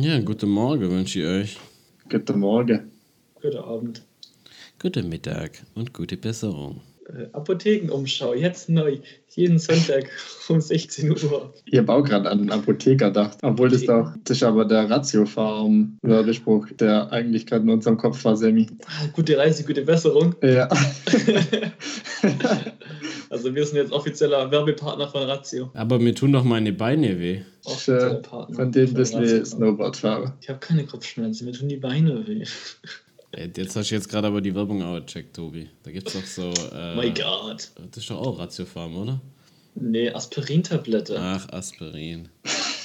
Ja, guten Morgen wünsche ich euch. Guten Morgen. Guten Abend. Guten Mittag und gute Besserung. Äh, Apothekenumschau, jetzt neu. Jeden Sonntag um 16 Uhr. Ich habe auch gerade an den Apotheker gedacht. Obwohl das doch, das ist aber der Ratio-Farm-Werbespruch, der eigentlich gerade in unserem Kopf war, Sammy. Ah, gute Reise, gute Besserung. Ja. Also wir sind jetzt offizieller Werbepartner von Ratio. Aber mir tun doch meine Beine weh. Offizieller Partner Von dem bist Ratio. du Snowboardfahrer. Ich habe keine Kopfschmerzen, mir tun die Beine weh. Äh, Jetzt hast du jetzt gerade aber die Werbung auch gecheckt, Tobi. Da gibt's doch so. Äh, My God. Das ist doch auch Ratiofarm, oder? Nee, Aspirintablette. Ach, Aspirin.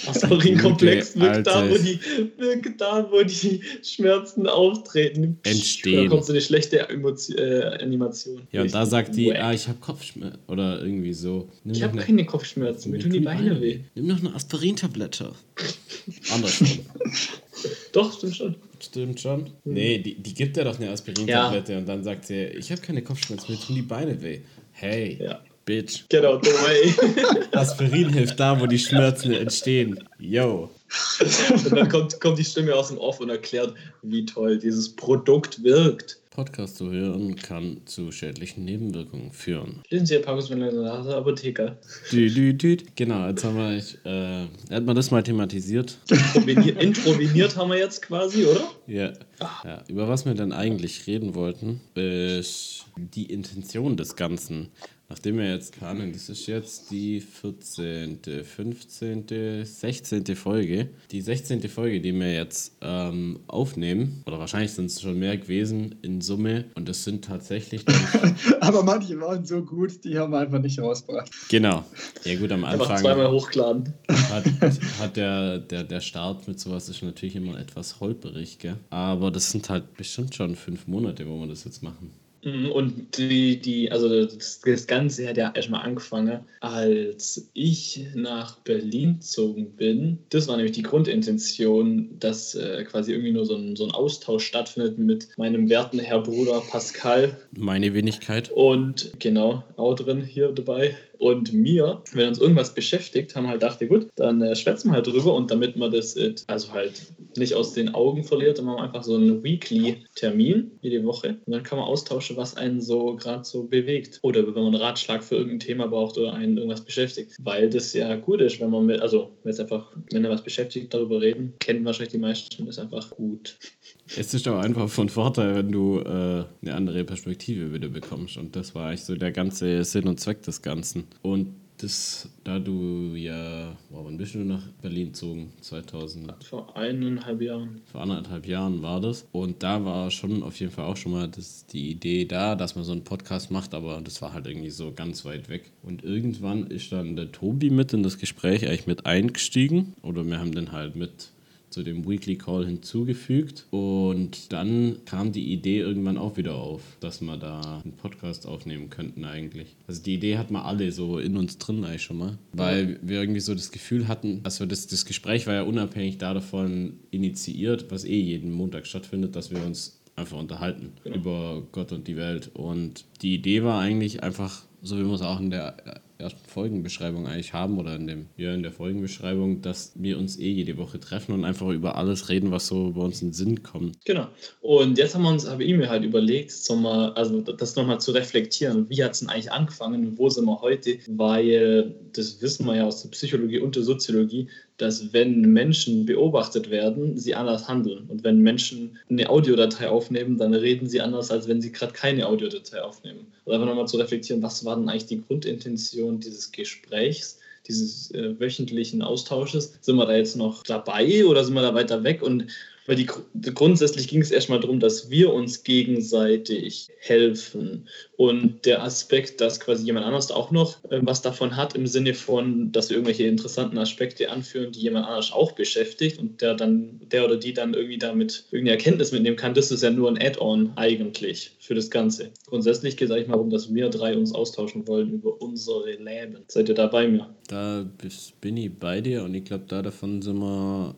Aspirinkomplex wirkt da, wo die, wirkt da, wo die Schmerzen auftreten. Entstehen. Da kommt so eine schlechte Emotion, äh, Animation. Ja, und da sagt die, ah, ich habe Kopfschmerzen. Oder irgendwie so. Nimm Ich habe eine- keine Kopfschmerzen, mir tun die Beine weh. Nimm noch eine Aspirintablette. Andersrum. Doch, stimmt schon. Stimmt schon. Nee, die, die gibt ja doch eine Aspirintablette und dann sagt sie, ich habe keine Kopfschmerzen, mir tun die Beine weh. Hey, Ja. Bitch. Get out the way. Aspirin hilft da, wo die Schmerzen entstehen. Yo. Und dann kommt, kommt die Stimme aus dem Off und erklärt, wie toll dieses Produkt wirkt. Podcast zu hören kann zu schädlichen Nebenwirkungen führen. Lesen Sie, Paulus, wenn der Apotheker. Dü, dü, dü. Genau, jetzt haben wir, ich, äh, hat man das mal thematisiert? Introveniert haben wir jetzt quasi, oder? Ja. ja. Über was wir dann eigentlich reden wollten, ist die Intention des Ganzen. Nachdem wir jetzt, Ahnung, das ist jetzt die 14., 15., 16. Folge. Die 16. Folge, die wir jetzt ähm, aufnehmen, oder wahrscheinlich sind es schon mehr gewesen in Summe, und es sind tatsächlich Aber manche waren so gut, die haben wir einfach nicht rausgebracht. genau. Ja gut, am Einfach Anfang zweimal hochgeladen. hat, hat der, der, der Start mit sowas ist natürlich immer etwas holperig, gell? Aber das sind halt bestimmt schon fünf Monate, wo wir das jetzt machen. Mhm, Und die, die, also das, das Ganze hat ja erstmal angefangen, als ich nach Berlin gezogen bin. Das war nämlich die Grundintention, dass äh, quasi irgendwie nur so ein, so ein Austausch stattfindet mit meinem werten Herr Bruder Pascal Meine Wenigkeit. und genau, auch drin hier dabei. Und mir, wenn uns irgendwas beschäftigt, haben halt gedacht, ja gut, dann äh, schwätzen wir halt drüber und damit man das äh, also halt nicht aus den Augen verliert, dann machen wir einfach so einen Weekly-Termin jede Woche und dann kann man austauschen, was einen so gerade so bewegt. Oder wenn man einen Ratschlag für irgendein Thema braucht oder einen irgendwas beschäftigt. Weil das ja gut ist, wenn man mit, also wenn es einfach, wenn er was beschäftigt, darüber reden, kennen wahrscheinlich die meisten, ist einfach gut. Es ist aber einfach von Vorteil, wenn du äh, eine andere Perspektive wieder bekommst. Und das war eigentlich so der ganze Sinn und Zweck des Ganzen. Und das, da du ja, wow, wann bist du nach Berlin gezogen? 2000, Vor eineinhalb Jahren. vor anderthalb Jahren war das. Und da war schon auf jeden Fall auch schon mal das, die Idee da, dass man so einen Podcast macht, aber das war halt irgendwie so ganz weit weg. Und irgendwann ist dann der Tobi mit in das Gespräch eigentlich mit eingestiegen. Oder wir haben den halt mit zu dem Weekly Call hinzugefügt und dann kam die Idee irgendwann auch wieder auf, dass wir da einen Podcast aufnehmen könnten eigentlich. Also die Idee hatten wir alle so in uns drin eigentlich schon mal, weil wir irgendwie so das Gefühl hatten, dass wir das, das Gespräch war ja unabhängig da davon initiiert, was eh jeden Montag stattfindet, dass wir uns einfach unterhalten Genau. über Gott und die Welt und die Idee war eigentlich einfach so wie wir es auch in der Folgenbeschreibung eigentlich haben oder in dem ja in der Folgenbeschreibung, dass wir uns eh jede Woche treffen und einfach über alles reden, was so bei uns in den Sinn kommt. Genau. Und jetzt haben wir uns, habe ich mir halt überlegt, so mal, also das nochmal zu reflektieren. Wie hat es denn eigentlich angefangen und wo sind wir heute? Weil das wissen wir ja aus der Psychologie und der Soziologie, dass wenn Menschen beobachtet werden, sie anders handeln. Und wenn Menschen eine Audiodatei aufnehmen, dann reden sie anders, als wenn sie gerade keine Audiodatei aufnehmen. Und einfach nochmal zu reflektieren, was war denn eigentlich die Grundintention dieses Gesprächs? dieses äh, wöchentlichen Austausches. Sind wir da jetzt noch dabei oder sind wir da weiter weg? Und weil die, grundsätzlich ging es erstmal darum, dass wir uns gegenseitig helfen. Und der Aspekt, dass quasi jemand anderes auch noch äh, was davon hat, im Sinne von, dass wir irgendwelche interessanten Aspekte anführen, die jemand anders auch beschäftigt und der dann, der oder die dann irgendwie damit irgendeine Erkenntnis mitnehmen kann, das ist ja nur ein Add-on eigentlich für das Ganze. Grundsätzlich geht es eigentlich mal darum, dass wir drei uns austauschen wollen über unsere Leben. Seid ihr da bei mir? Da bin ich bei dir und ich glaube, da davon sind wir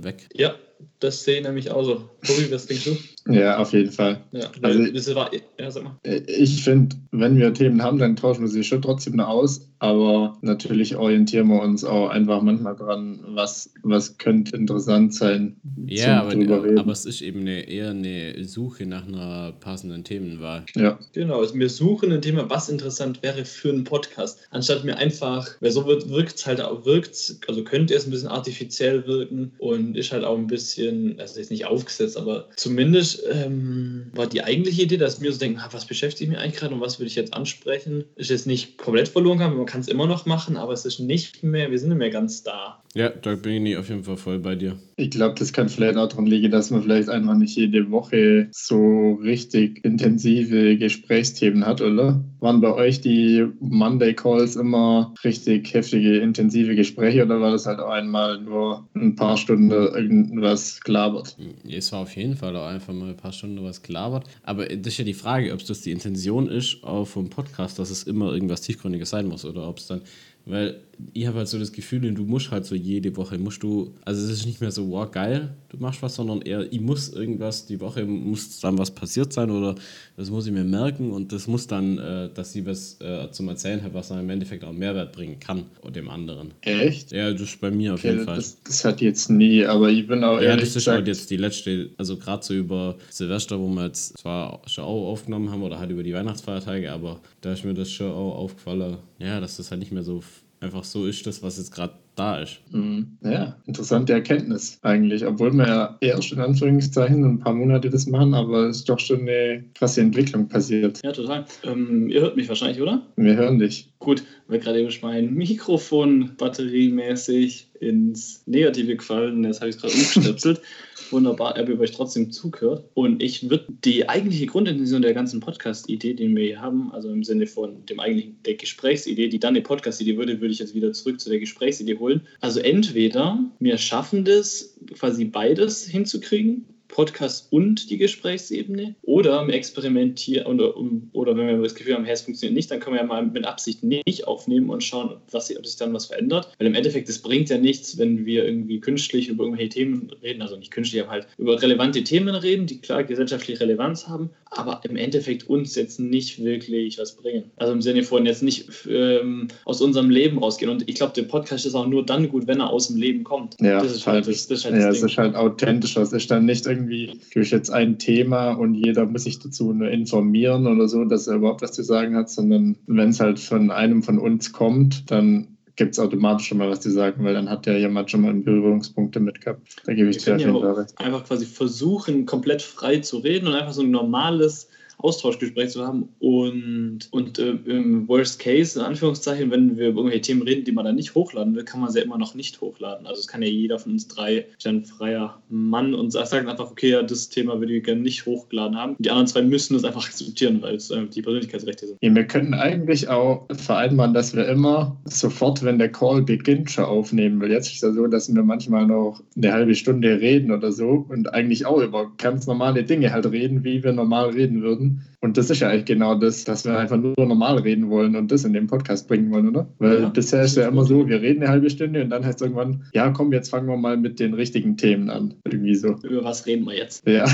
äh, weg. Ja, das sehe ich nämlich auch so. Tobi, was denkst du? Ja, auf jeden Fall. Ja, Also- weil das war, ja, sag mal. Äh, Ich finde, wenn wir Themen haben, dann tauschen wir sie schon trotzdem noch aus. Aber natürlich orientieren wir uns auch einfach manchmal dran, was, was könnte interessant sein. Ja, zum drüber aber, reden. aber es ist eben eine, eher eine Suche nach einer passenden Themenwahl. Ja, Genau, also wir suchen ein Thema, was interessant wäre für einen Podcast. Anstatt mir einfach, weil so wirkt es halt auch, wirkt also könnte es ein bisschen artifiziell wirken und ist halt auch ein bisschen, also jetzt nicht aufgesetzt, aber zumindest ähm, war die eigentliche Idee, dass wir so denken, was beschäftigt mich eigentlich gerade und was würde ich jetzt ansprechen, ist jetzt nicht komplett verloren gegangen, man kann es immer noch machen, aber es ist nicht mehr, wir sind nicht mehr ganz da. Ja, da bin ich auf jeden Fall voll bei dir. ich glaube, das kann vielleicht auch daran liegen, dass man vielleicht einfach nicht jede Woche so richtig intensive Gesprächsthemen hat, oder? Waren bei euch die Monday Calls immer richtig heftige, intensive Gespräche oder war das halt auch einmal nur ein paar Stunden irgendwas gelabert? Es war auf jeden Fall auch einfach mal ein paar Stunden was gelabert. Aber das ist ja die Frage, ob das die Intention ist auch vom Podcast, dass es immer irgendwas Tiefgründiges sein muss oder ob es dann. Weil ich habe halt so das Gefühl, du musst halt so jede Woche, musst du, also es ist nicht mehr so, wow, geil, du machst was, sondern eher, ich muss irgendwas, die Woche muss dann was passiert sein oder das muss ich mir merken und das muss dann, äh, dass sie was äh, zum Erzählen hat, was dann im Endeffekt auch einen Mehrwert bringen kann und dem anderen. Echt? Ja, das ist bei mir auf Okay, jeden Fall. das, das hat jetzt nie, aber ich bin auch Ja, ehrlich das ist halt jetzt die letzte, also gerade so über Silvester, wo wir jetzt zwar schon auch aufgenommen haben oder halt über die Weihnachtsfeiertage, aber da ist mir das schon auch aufgefallen, ja, dass das halt nicht mehr so einfach so ist, das, was jetzt gerade da ist. Mhm. Ja, interessante Erkenntnis eigentlich, obwohl wir ja erst in Anführungszeichen ein paar Monate das machen, aber es ist doch schon eine krasse Entwicklung passiert. Ja, total. Ähm, ihr hört mich wahrscheinlich, oder? Wir hören dich. Gut, weil gerade eben ist mein Mikrofon batteriemäßig ins Negative gefallen. Jetzt habe ich es gerade umgestöpselt. Wunderbar, ihr euch trotzdem zugehört. Und ich würde die eigentliche Grundintention der ganzen Podcast-Idee, die wir hier haben, also im Sinne von dem eigentlichen der Gesprächsidee, die dann eine Podcast-Idee würde, würde ich jetzt wieder zurück zu der Gesprächsidee holen. Also entweder wir schaffen das, quasi beides hinzukriegen, Podcast und die Gesprächsebene. Oder wir experimentieren oder, um- oder wenn wir das Gefühl haben, hey, es funktioniert nicht, dann können wir ja mal mit Absicht nicht aufnehmen und schauen, was, ob sich dann was verändert. Weil im Endeffekt, es bringt ja nichts, wenn wir irgendwie künstlich über irgendwelche Themen reden, also nicht künstlich, aber halt über relevante Themen reden, die klar gesellschaftliche Relevanz haben, aber im Endeffekt uns jetzt nicht wirklich was bringen. Also im Sinne von jetzt nicht ähm, aus unserem Leben rausgehen. Und ich glaube, der Podcast ist auch nur dann gut, wenn er aus dem Leben kommt. Ja, das ist halt voll. das, das, ist halt ja, das es Ding. ist halt authentischer. Es ist dann nicht irgendwie, du hast jetzt ein Thema und jeder muss sich dazu nur informieren oder so, dass er überhaupt was zu sagen hat, sondern wenn es halt von einem von uns kommt, dann gibt es automatisch schon mal was zu sagen, weil dann hat ja jemand schon mal Berührungspunkte mit gehabt. Da gebe ich dir auf jeden Fall recht. einfach quasi versuchen, komplett frei zu reden und einfach so ein normales Austauschgespräch zu haben. Und, und äh, im Worst Case, in Anführungszeichen, wenn wir über irgendwelche Themen reden, die man dann nicht hochladen will, kann man sie immer noch nicht hochladen. Also es kann ja jeder von uns drei, ist ja ein freier Mann und sagt dann einfach, okay, ja, das Thema würde ich gerne nicht hochgeladen haben. Die anderen zwei müssen das einfach akzeptieren, weil es äh, die Persönlichkeitsrechte sind. Ja, wir könnten eigentlich auch vereinbaren, dass wir immer sofort, wenn der Call beginnt, schon aufnehmen. Weil jetzt ist es ja so, dass wir manchmal noch eine halbe Stunde reden oder so und eigentlich auch über ganz normale Dinge halt reden, wie wir normal reden würden. Und das ist ja eigentlich genau das, dass wir einfach nur normal reden wollen und das in den Podcast bringen wollen, oder? Weil Ja, bisher ist ja immer so, wir reden eine halbe Stunde und dann heißt es irgendwann, ja komm, jetzt fangen wir mal mit den richtigen Themen an. Irgendwie so. Über was reden wir jetzt? Ja.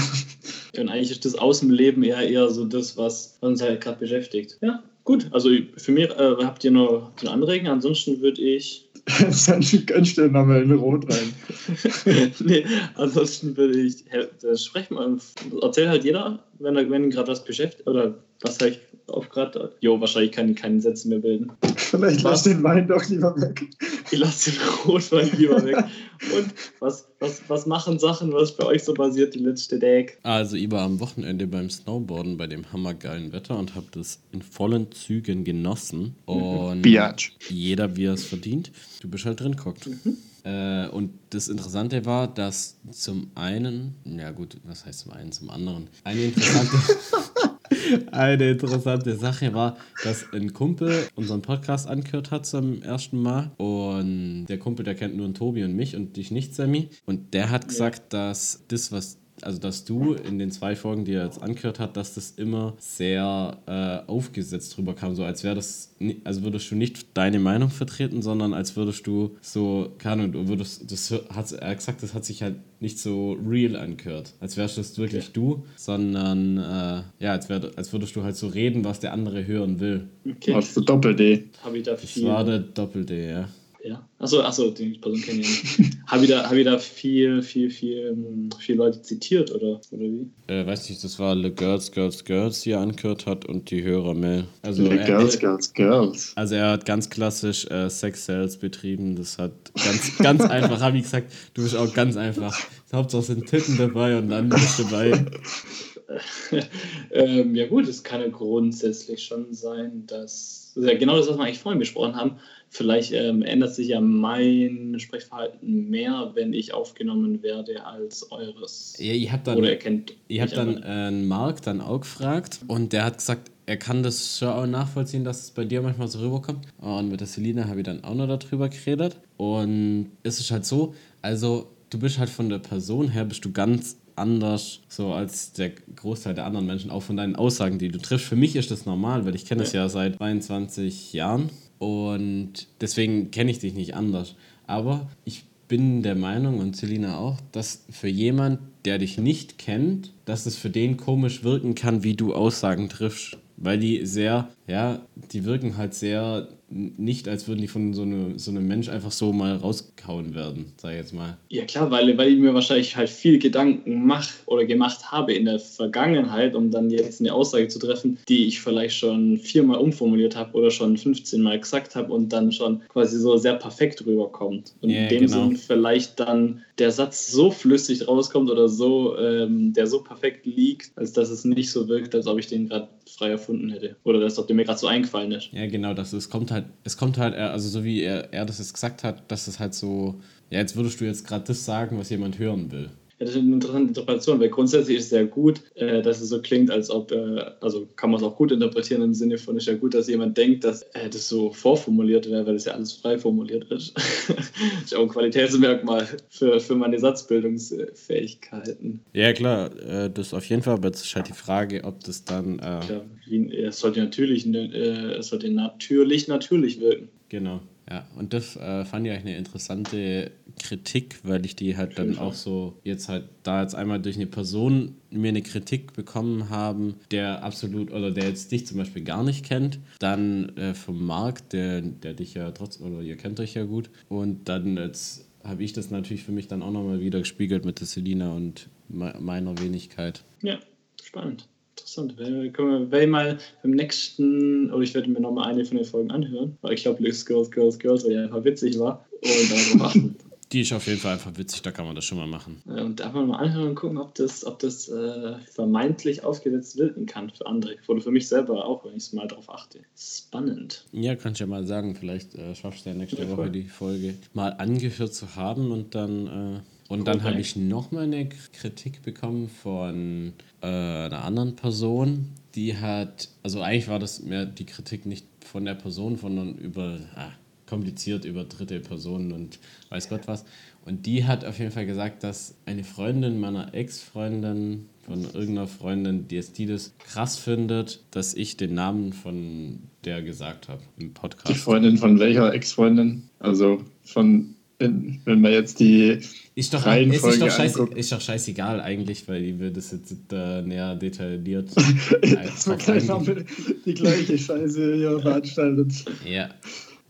Und eigentlich ist das Außenleben eher eher so das, was uns halt gerade beschäftigt. Ja, gut. Also für mich äh, habt ihr noch noch Anregen. Ansonsten würde ich. Dann gönnst du nochmal in Rot rein. nee, ansonsten würde ich. Sprechen wir. Erzähl halt jeder, wenn er wenn ihn gerade was beschäftigt. Oder was halt auf gerade. Jo, wahrscheinlich kann ich keine Sätze mehr bilden. Vielleicht lass den Wein doch lieber weg. Ich lasse den Rotwein lieber weg. Und was, was, was machen Sachen, was bei euch so basiert, die letzte Tag? Also ich war am Wochenende beim Snowboarden bei dem hammergeilen Wetter und habe das in vollen Zügen genossen. Und Biatch. jeder, wie er es verdient. Du bist halt drin guckt. Äh, und das Interessante war, dass zum einen, ja gut, was heißt zum einen, zum anderen, eine interessante, eine interessante Sache war, dass ein Kumpel unseren Podcast angehört hat zum ersten Mal und der Kumpel, der kennt nur einen Tobi und mich und dich nicht, Sammy. Und der hat gesagt, dass das, was also dass du in den zwei Folgen, die er jetzt angehört hat, dass das immer sehr äh, aufgesetzt drüber kam, so als wäre das, also würdest du nicht deine Meinung vertreten, sondern als würdest du so, keine Ahnung, du würdest, das hat er gesagt, das hat sich halt nicht so real angehört, als wärst das wirklich okay. du, sondern äh, ja, als, wär, als würdest du halt so reden, was der andere hören will. Okay. Hast du Doppel-D? Habe ich da viel. Das war der Doppel-D, ja. Ja. Achso, achso, die Person kenne ich nicht. habe ich, da, hab ich da viel, viel, viel, ähm, viel Leute zitiert oder, oder wie? Äh, weiß nicht, das war Le Girls, Girls, Girls, die er angehört hat und die Hörer Mail. Also Le Girls, Girls, Girls. Also er hat ganz klassisch äh, Sex Sales betrieben. Das hat ganz, ganz einfach, habe ich gesagt, du bist auch ganz einfach. Hauptsache sind Titten dabei und dann bist du dabei. ähm, ja gut, es kann ja grundsätzlich schon sein, dass, ja genau das, was wir eigentlich vorhin besprochen haben, Vielleicht ähm, ändert sich ja mein Sprechverhalten mehr, wenn ich aufgenommen werde, als eures. Ja, ihr habt dann, Oder ihr ihr habt dann äh, Marc dann auch gefragt und der hat gesagt, er kann das schon auch nachvollziehen, dass es bei dir manchmal so rüberkommt. Und mit der Selina habe ich dann auch noch darüber geredet. Und es ist halt so, also du bist halt von der Person her, bist du ganz anders so als der Großteil der anderen Menschen, auch von deinen Aussagen, die du triffst. Für mich ist das normal, weil ich kenne es ja. ja seit 22 Jahren und deswegen kenne ich dich nicht anders. Aber ich bin der Meinung und Selina auch, dass für jemand, der dich nicht kennt, dass es für den komisch wirken kann, wie du Aussagen triffst. Weil die sehr, ja, die wirken halt sehr nicht, als würden die von so, eine, so einem Mensch einfach so mal rausgehauen werden, sag ich jetzt mal. Ja klar, weil, weil ich mir wahrscheinlich halt viel Gedanken mache oder gemacht habe in der Vergangenheit, um dann jetzt eine Aussage zu treffen, die ich vielleicht schon viermal umformuliert habe oder schon 15 Mal gesagt habe und dann schon quasi so sehr perfekt rüberkommt. Und yeah, in dem genau. Sinn vielleicht dann der Satz so flüssig rauskommt oder so, ähm, der so perfekt liegt, als dass es nicht so wirkt, als ob ich den gerade frei erfunden hätte. Oder als ob der mir gerade so eingefallen ist. Ja, genau, das es kommt halt, es kommt halt, also so wie er, er das jetzt gesagt hat, dass es halt so, ja, jetzt würdest du jetzt gerade das sagen, was jemand hören will. Ja, das ist eine interessante Interpretation, weil grundsätzlich ist es sehr gut, äh, dass es so klingt, als ob, äh, also kann man es auch gut interpretieren im Sinne von, es ist ja gut, dass jemand denkt, dass äh, das so vorformuliert wäre, weil das ja alles frei formuliert ist. das ist auch ein Qualitätsmerkmal für, für meine Satzbildungsfähigkeiten. Ja, klar, äh, das auf jeden Fall, aber es ist halt die Frage, ob das dann. Äh, ja, es sollte natürlich, äh, es sollte natürlich, natürlich wirken. Genau. Ja, und das äh, fand ich eigentlich eine interessante Kritik, weil ich die halt dann auch so jetzt halt da jetzt einmal durch eine Person mir eine Kritik bekommen haben, der absolut oder der jetzt dich zum Beispiel gar nicht kennt, dann äh, vom Marc, der, der dich ja trotzdem, oder ihr kennt euch ja gut, und dann jetzt habe ich das natürlich für mich dann auch nochmal wieder gespiegelt mit der Selina und meiner Wenigkeit. Ja, spannend interessant. Können wir, werde mal beim nächsten, oder ich werde mir nochmal eine von den Folgen anhören, weil ich glaube, Girls, Girls, Girls, Girls, weil die einfach witzig war. Und dann machen. Die ist auf jeden Fall einfach witzig, da kann man das schon mal machen. Und einfach mal anhören und gucken, ob das, ob das äh, vermeintlich aufgesetzt wirken kann für andere. Oder für mich selber auch, wenn ich es mal drauf achte. Spannend. Ja, kannst du ja mal sagen, vielleicht äh, schaffst du ja nächste ja, Woche die Folge mal angehört zu haben und dann. Äh und dann habe ich nochmal eine Kritik bekommen von äh, einer anderen Person, die hat, also eigentlich war das mehr die Kritik nicht von der Person, sondern über, ah, kompliziert über dritte Personen und weiß Gott was. Und die hat auf jeden Fall gesagt, dass eine Freundin meiner Ex-Freundin, von irgendeiner Freundin, die es die das krass findet, dass ich den Namen von der gesagt habe im Podcast. Die Freundin von welcher Ex-Freundin? Also von wenn man jetzt die ist doch, ist, ist, doch scheiß, ist doch scheißegal eigentlich, weil die wird das jetzt äh, näher detailliert. das war gleich die gleiche Scheiße hier veranstaltet. Ja,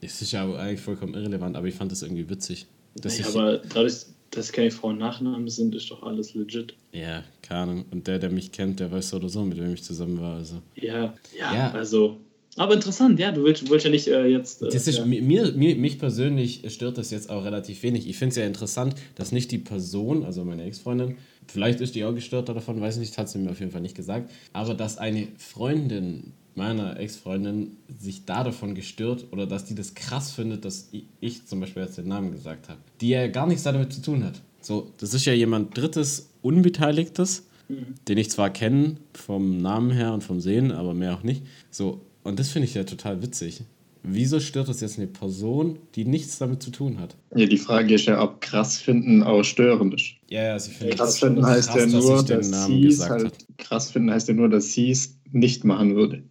es ist ja eigentlich vollkommen irrelevant, aber ich fand das irgendwie witzig. Dass nee, aber dadurch, dass keine Frauen Nachnamen sind, ist doch alles legit. Ja, keine Ahnung. Und der, der mich kennt, der weiß so oder so, mit wem ich zusammen war. Also. Ja, ja, ja. also aber interessant, ja, du willst, willst ja nicht äh, jetzt. Äh, das ist, ja. mir, mir, mich persönlich stört das jetzt auch relativ wenig. Ich finde es ja interessant, dass nicht die Person, also meine Ex-Freundin, vielleicht ist die auch gestört davon, weiß nicht, hat sie mir auf jeden Fall nicht gesagt, aber dass eine Freundin meiner Ex-Freundin sich da davon gestört oder dass die das krass findet, dass ich zum Beispiel jetzt den Namen gesagt habe, die ja gar nichts damit zu tun hat. So, das ist ja jemand Drittes, Unbeteiligtes, mhm. den ich zwar kenne vom Namen her und vom Sehen, aber mehr auch nicht. So, und das finde ich ja total witzig. wieso stört das jetzt eine Person, die nichts damit zu tun hat? Ja, die Frage ist ja, ob krass finden auch störend ist. Ja, ja, sie Krass finden heißt ja krass, nur, ich den dass Namen sie es gesagt halt, hat. krass finden heißt ja nur, dass sie es nicht machen würde.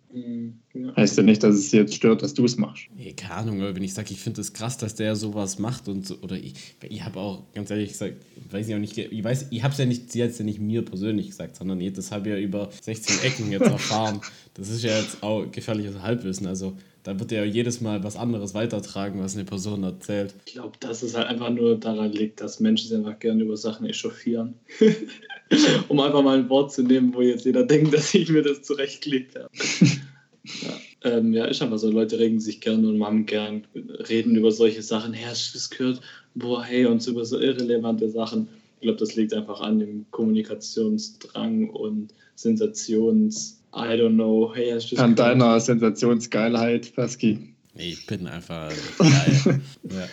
Heißt ja nicht, dass es jetzt stört, dass du es machst. Nee, keine Ahnung, aber wenn ich sage, ich finde es krass, dass der sowas macht und so, oder ich, ich habe auch ganz ehrlich gesagt, weiß ich auch nicht, ich weiß, ich habe es ja nicht, sie hat es ja nicht mir persönlich gesagt, sondern ich- das habe ich ja über 16 Ecken jetzt erfahren. Das ist ja jetzt auch gefährliches Halbwissen, also da wird ja jedes Mal was anderes weitertragen, was eine Person erzählt. Ich glaube, dass es halt einfach nur daran liegt, dass Menschen sich einfach gerne über Sachen echauffieren. um einfach mal ein Wort zu nehmen, wo jetzt jeder denkt, dass ich mir das zurechtgelegt habe. ja. Ähm, ja, ist einfach so. Leute regen sich gerne und haben gern reden über solche Sachen. Hey, hast du das gehört? Boah, hey, und über so irrelevante Sachen. Ich glaube, das liegt einfach an dem Kommunikationsdrang und Sensations- I don't know. Hey, hast du das An deiner Sensationsgeilheit, Pasky. Nee, Ich bin einfach geil. ja.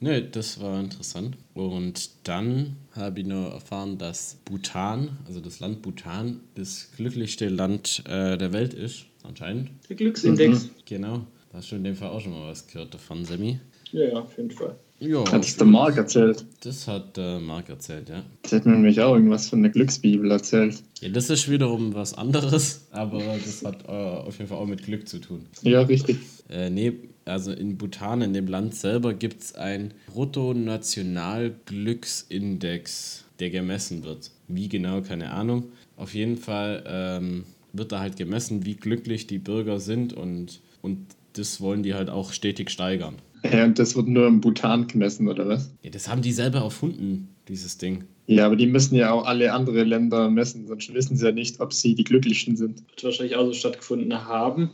Nö, das war interessant. Und dann habe ich nur erfahren, dass Bhutan, also das Land Bhutan, das glücklichste Land äh, der Welt ist, anscheinend. Der Glücksindex. Genau. Da hast du in dem Fall auch schon mal was gehört davon, Sammy. Ja, ja, auf jeden Fall. Ja, Hat es der Marc erzählt. das hat äh, Marc erzählt, ja. Der hat mir nämlich auch irgendwas von der Glücksbibel erzählt. Ja, das ist wiederum was anderes, aber das hat äh, auf jeden Fall auch mit Glück zu tun. Ja, richtig. Äh, nee, also in Bhutan, in dem Land selber, gibt es einen Bruttonationalglücksindex, der gemessen wird. Wie genau, keine Ahnung. Auf jeden Fall ähm, wird da halt gemessen, wie glücklich die Bürger sind und, und das wollen die halt auch stetig steigern. Ja, und das wird nur im Bhutan gemessen, oder was? Ja, das haben die selber erfunden, dieses Ding. Ja, aber die müssen ja auch alle andere Länder messen, sonst wissen sie ja nicht, ob sie die glücklichsten sind. wird wahrscheinlich auch so stattgefunden haben.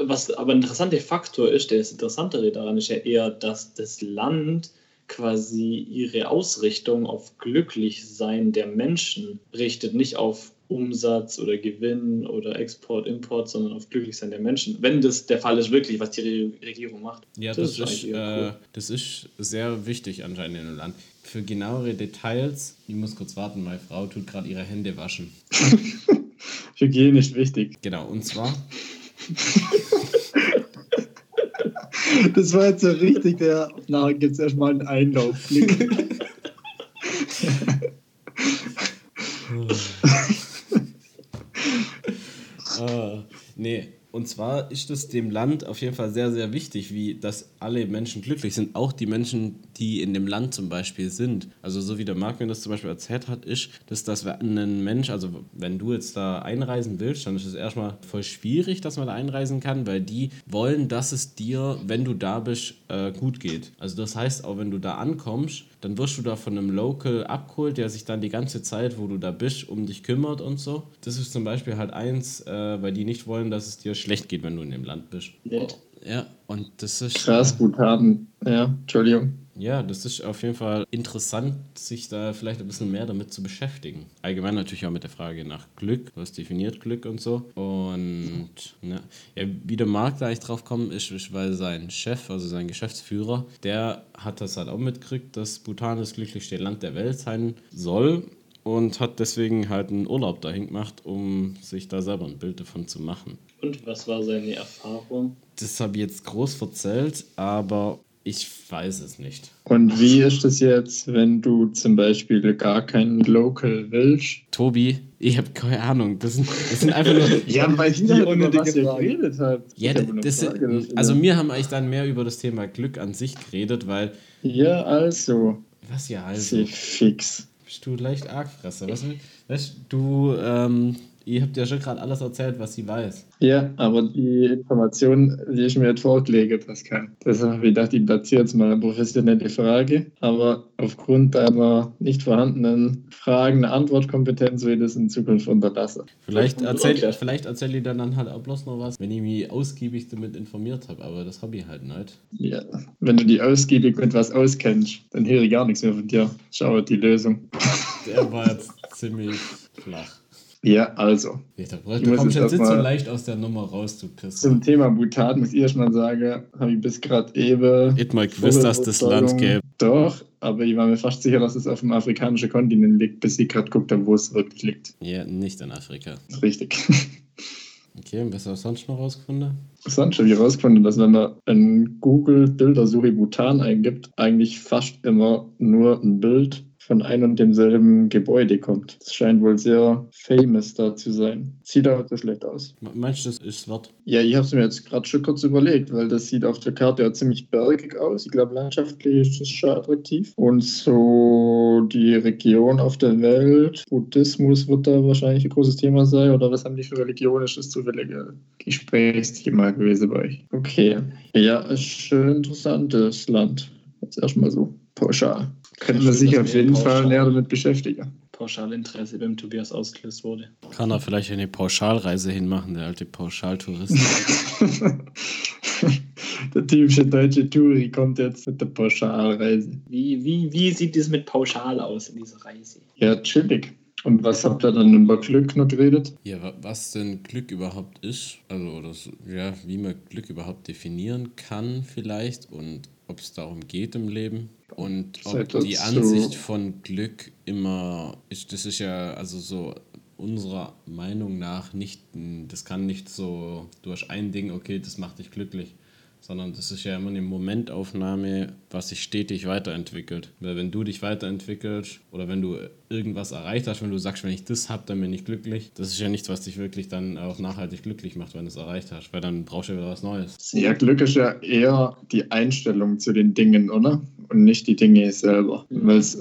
Was aber ein interessanter Faktor ist, der ist interessantere daran ist ja eher, dass das Land quasi ihre Ausrichtung auf Glücklichsein der Menschen richtet, nicht auf Umsatz oder Gewinn oder Export, Import, sondern auf Glücklichsein der Menschen. Wenn das der Fall ist, wirklich, was die Re Regierung macht. Ja, Das das, ist ist, eigentlich eher äh, das ist sehr wichtig anscheinend in dem Land. Für genauere Details, ich muss kurz warten, meine Frau tut gerade ihre Hände waschen. Hygienisch wichtig. Genau, und zwar, Das war jetzt so richtig der. Nachher gibt es erstmal einen Einlaufblick. äh, nee, und zwar ist es dem Land auf jeden Fall sehr, sehr wichtig, wie dass alle Menschen glücklich sind, auch die Menschen, die in dem Land zum Beispiel sind. Also so wie der Marc mir das zum Beispiel erzählt hat, ist, dass das ein Mensch, also wenn du jetzt da einreisen willst, dann ist es erstmal voll schwierig, dass man da einreisen kann, weil die wollen, dass es dir, wenn du da bist, äh, gut geht. Also das heißt, auch wenn du da ankommst, dann wirst du da von einem Local abgeholt, der sich dann die ganze Zeit, wo du da bist, um dich kümmert und so. Das ist zum Beispiel halt eins, äh, weil die nicht wollen, dass es dir schlecht geht, wenn du in dem Land bist. Nett. Ja, und das ist. Krass, Bhutan. Ja, Entschuldigung. Ja, das ist auf jeden Fall interessant, sich da vielleicht ein bisschen mehr damit zu beschäftigen. Allgemein natürlich auch mit der Frage nach Glück, was definiert Glück und so. Und ne, ja, wie der Marc da eigentlich drauf kommen ist, ist, weil sein Chef, also sein Geschäftsführer, der hat das halt auch mitgekriegt, dass Bhutan das glücklichste Land der Welt sein soll und hat deswegen halt einen Urlaub dahin gemacht, um sich da selber ein Bild davon zu machen. Und was war seine Erfahrung? Das habe ich jetzt groß verzählt, aber ich weiß es nicht. Und wie ist das jetzt, wenn du zum Beispiel gar keinen Local willst? Tobi, ich habe keine Ahnung. Das sind, das sind einfach nur. Ja, weil ich nicht was ihr Frage. geredet habt. Ja, das, Frage also wir haben eigentlich dann mehr über das Thema Glück an sich geredet, weil, Ja, also. was ja also, Sie fix. bist du leicht Argfresser. Was, weißt du, ähm, ihr habt ja schon gerade alles erzählt, was sie weiß. Ja, aber die Information, die ich mir jetzt vorlege, Pascal. Deshalb habe ich gedacht, ich platziere jetzt mal eine professionelle Frage. Aber aufgrund deiner nicht vorhandenen Fragen, eine Antwortkompetenz will ich das in Zukunft unterlassen. Vielleicht Okay. erzähl, vielleicht erzähl ich dann, dann halt auch bloß noch was, wenn ich mich ausgiebig damit informiert habe, aber das habe ich halt nicht. Ja, wenn du die ausgiebig mit was auskennst, dann höre ich gar nichts mehr von dir. Schau die Lösung. Der war jetzt ziemlich flach. Ja, also. Ich du muss kommst jetzt nicht so leicht aus der Nummer raus, du Pisser. Zum Thema Bhutan muss ich erstmal sagen, habe ich bis gerade eben. Ich mal gewusst, dass das Land gäbe. Doch, aber ich war mir fast sicher, dass es auf dem afrikanischen Kontinent liegt, bis ich gerade guckt habe, wo es wirklich liegt. Ja, nicht in Afrika. Richtig. Okay, und was hast du sonst noch rausgefunden? Sonst habe ich rausgefunden, dass wenn man in Google Bildersuche Bhutan eingibt, eigentlich fast immer nur ein Bild von einem und demselben Gebäude kommt. Das scheint wohl sehr famous da zu sein. Sieht aber so schlecht aus. Meinst du, das ist wert? Ja, ich habe es mir jetzt gerade schon kurz überlegt, weil das sieht auf der Karte ja ziemlich bergig aus. Ich glaube, landschaftlich ist es schon attraktiv. Und so die Region auf der Welt, Buddhismus wird da wahrscheinlich ein großes Thema sein. Oder was haben die für Religion? Ist das zufällige Gesprächsthema gewesen bei euch? Okay. Ja, ist ein interessantes Land. Jetzt erstmal so pauschal. Könnte man sich auf jeden Fall näher damit beschäftigen. Pauschalinteresse beim Tobias ausgelöst wurde. Kann er vielleicht eine Pauschalreise hinmachen, der alte Pauschaltourist. der typische deutsche Touri kommt jetzt mit der Pauschalreise. Wie, wie, wie sieht es mit Pauschal aus in dieser Reise? Ja, chillig. Und was habt ihr dann über Glück noch geredet? Ja, was denn Glück überhaupt ist, also oder so, ja, wie man Glück überhaupt definieren kann vielleicht und ob es darum geht im Leben und ob die Ansicht von Glück immer ist, das ist ja also so unserer Meinung nach nicht, das kann nicht so durch ein Ding, okay, das macht dich glücklich, sondern das ist ja immer eine Momentaufnahme, was sich stetig weiterentwickelt. Weil wenn du dich weiterentwickelst oder wenn du irgendwas erreicht hast, wenn du sagst, wenn ich das habe, dann bin ich glücklich, das ist ja nichts, was dich wirklich dann auch nachhaltig glücklich macht, wenn du es erreicht hast, weil dann brauchst du ja wieder was Neues. Ja, Glück ist ja eher die Einstellung zu den Dingen, oder? Und nicht die Dinge selber. Weil es